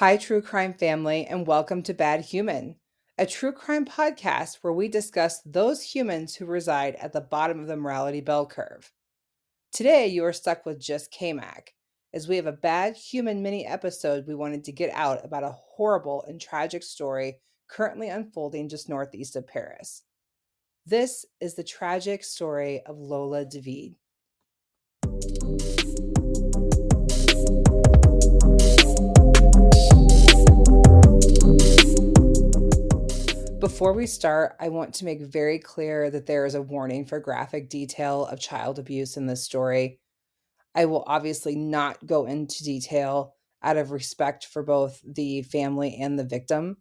Hi, true crime family, and welcome to Bad Human, a true crime podcast where we discuss those humans who reside at the bottom of the morality bell curve. Today, you are stuck with just KMAC, as we have a bad human mini episode we wanted to get out about a horrible and tragic story currently unfolding just northeast of Paris. This is the tragic story of Lola Daviet. Before we start, I want to make very clear that there is a warning for graphic detail of child abuse in this story. I will obviously not go into detail out of respect for both the family and the victim,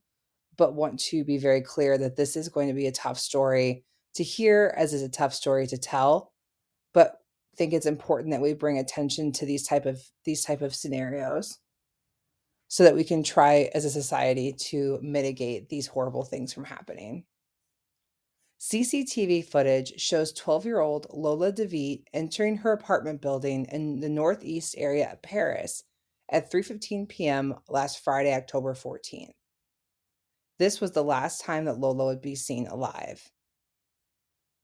but want to be very clear that this is going to be a tough story to hear as is a tough story to tell, but think it's important that we bring attention to these type of these type of scenarios so that we can try as a society to mitigate these horrible things from happening. CCTV footage shows 12 year old Lola Daviet entering her apartment building in the northeast area of Paris at 3:15 p.m. last Friday, October 14th. This was the last time that Lola would be seen alive.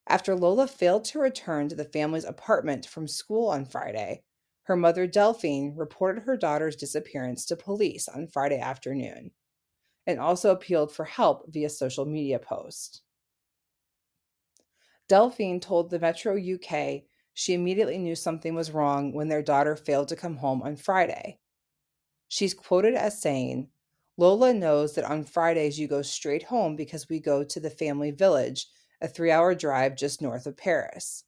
After Lola failed to return to the family's apartment from school on Friday, her mother, Delphine, reported her daughter's disappearance to police on Friday afternoon and also appealed for help via social media post. Delphine told the Metro UK she immediately knew something was wrong when their daughter failed to come home on Friday. She's quoted as saying, Lola knows that on Fridays you go straight home because we go to the family village, a three hour drive just north of Paris.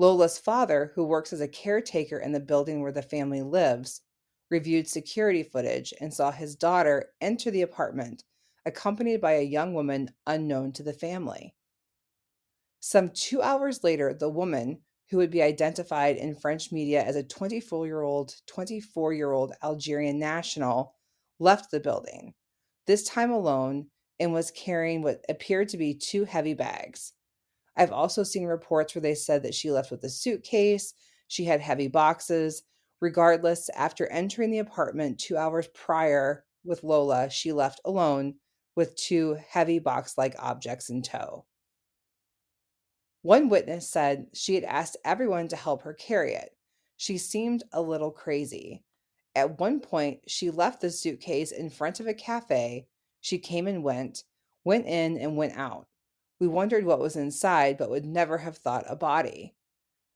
Lola's father, who works as a caretaker in the building where the family lives, reviewed security footage and saw his daughter enter the apartment, accompanied by a young woman unknown to the family. Some two hours later, the woman, who would be identified in French media as a 24 year old 24 year old Algerian national, left the building, this time alone, and was carrying what appeared to be two heavy bags. I've also seen reports where they said that she left with a suitcase, she had heavy boxes. Regardless, after entering the apartment two hours prior with Lola, she left alone with two heavy box like objects in tow. One witness said she had asked everyone to help her carry it. She seemed a little crazy. At one point, she left the suitcase in front of a cafe. She came and went, went in and went out. We wondered what was inside, but would never have thought a body.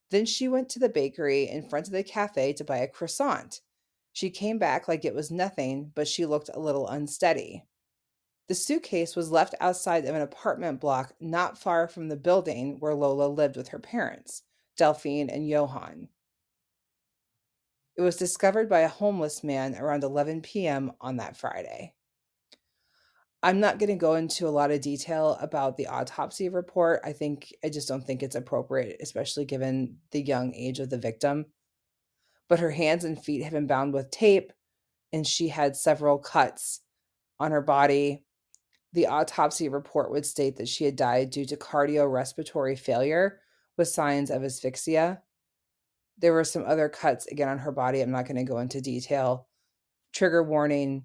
Then she went to the bakery in front of the cafe to buy a croissant. She came back like it was nothing, but she looked a little unsteady. The suitcase was left outside of an apartment block not far from the building where Lola lived with her parents, Delphine and Johan. It was discovered by a homeless man around 11 p.m. on that Friday. I'm not going to go into a lot of detail about the autopsy report. I think I just don't think it's appropriate, especially given the young age of the victim. But her hands and feet had been bound with tape, and she had several cuts on her body. The autopsy report would state that she had died due to cardiorespiratory failure with signs of asphyxia. There were some other cuts again on her body. I'm not going to go into detail. Trigger warning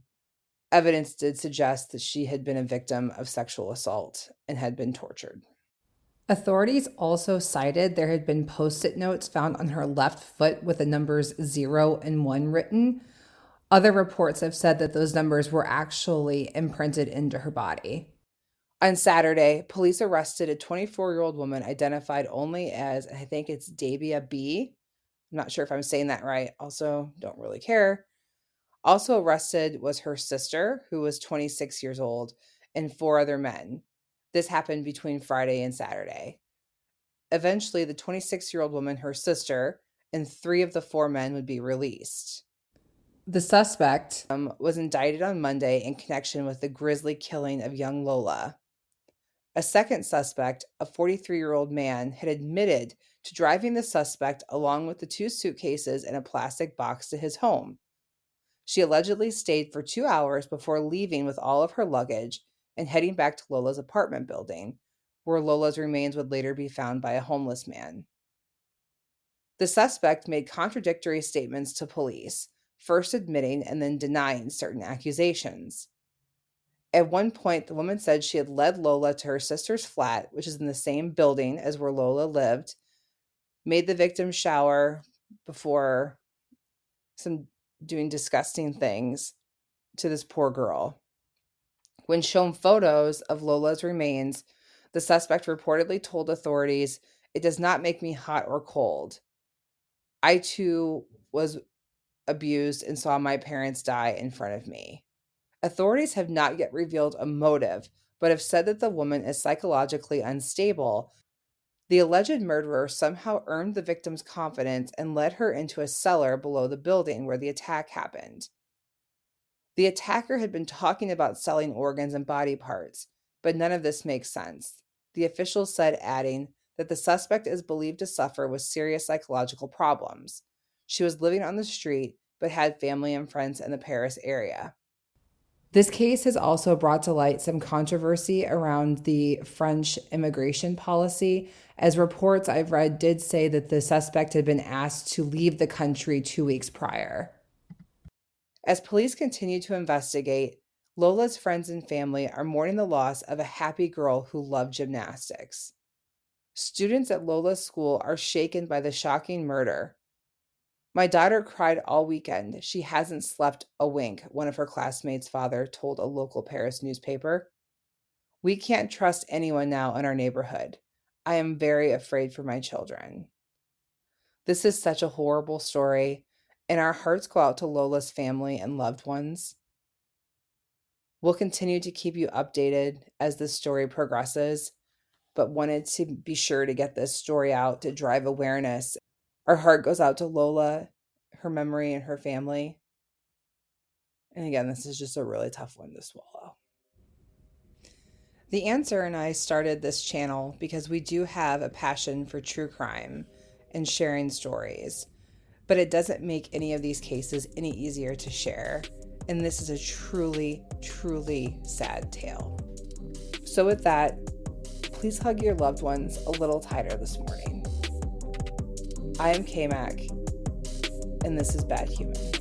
evidence did suggest that she had been a victim of sexual assault and had been tortured. Authorities also cited there had been post it notes found on her left foot with the numbers zero and one written. Other reports have said that those numbers were actually imprinted into her body. On Saturday, police arrested a 24 year old woman identified only as, I think it's Dahbia B. I'm not sure if I'm saying that right. Also, don't really care. Also arrested was her sister, who was 26 years old, and four other men. This happened between Friday and Saturday. Eventually, the 26 year old woman, her sister, and three of the four men would be released. The suspect um, was indicted on Monday in connection with the grisly killing of young Lola. A second suspect, a 43 year old man, had admitted to driving the suspect along with the two suitcases and a plastic box to his home. She allegedly stayed for two hours before leaving with all of her luggage and heading back to Lola's apartment building, where Lola's remains would later be found by a homeless man. The suspect made contradictory statements to police, first admitting and then denying certain accusations. At one point, the woman said she had led Lola to her sister's flat, which is in the same building as where Lola lived, made the victim shower before some doing disgusting things to this poor girl. When shown photos of Lola's remains, the suspect reportedly told authorities, It does not make me hot or cold. I too was abused and saw my parents die in front of me. Authorities have not yet revealed a motive, but have said that the woman is psychologically unstable. The alleged murderer somehow earned the victim's confidence and led her into a cellar below the building where the attack happened. The attacker had been talking about selling organs and body parts, but none of this makes sense. The official said, adding that the suspect is believed to suffer with serious psychological problems. She was living on the street, but had family and friends in the Paris area. This case has also brought to light some controversy around the French immigration policy, as reports I've read did say that the suspect had been asked to leave the country two weeks prior. As police continue to investigate, Lola's friends and family are mourning the loss of a happy girl who loved gymnastics. Students at Lola's school are shaken by the shocking murder, my daughter cried all weekend. She hasn't slept a wink, one of her classmates' father told a local Paris newspaper. We can't trust anyone now in our neighborhood. I am very afraid for my children. This is such a horrible story, and our hearts go out to Lola's family and loved ones. We'll continue to keep you updated as this story progresses, but wanted to be sure to get this story out to drive awareness our heart goes out to Lola, her memory, and her family. And again, this is just a really tough one to swallow. The Answer and I started this channel because we do have a passion for true crime and sharing stories, but it doesn't make any of these cases any easier to share. And this is a truly, truly sad tale. So, with that, please hug your loved ones a little tighter this morning. I am K Mac, and this is Bad Human.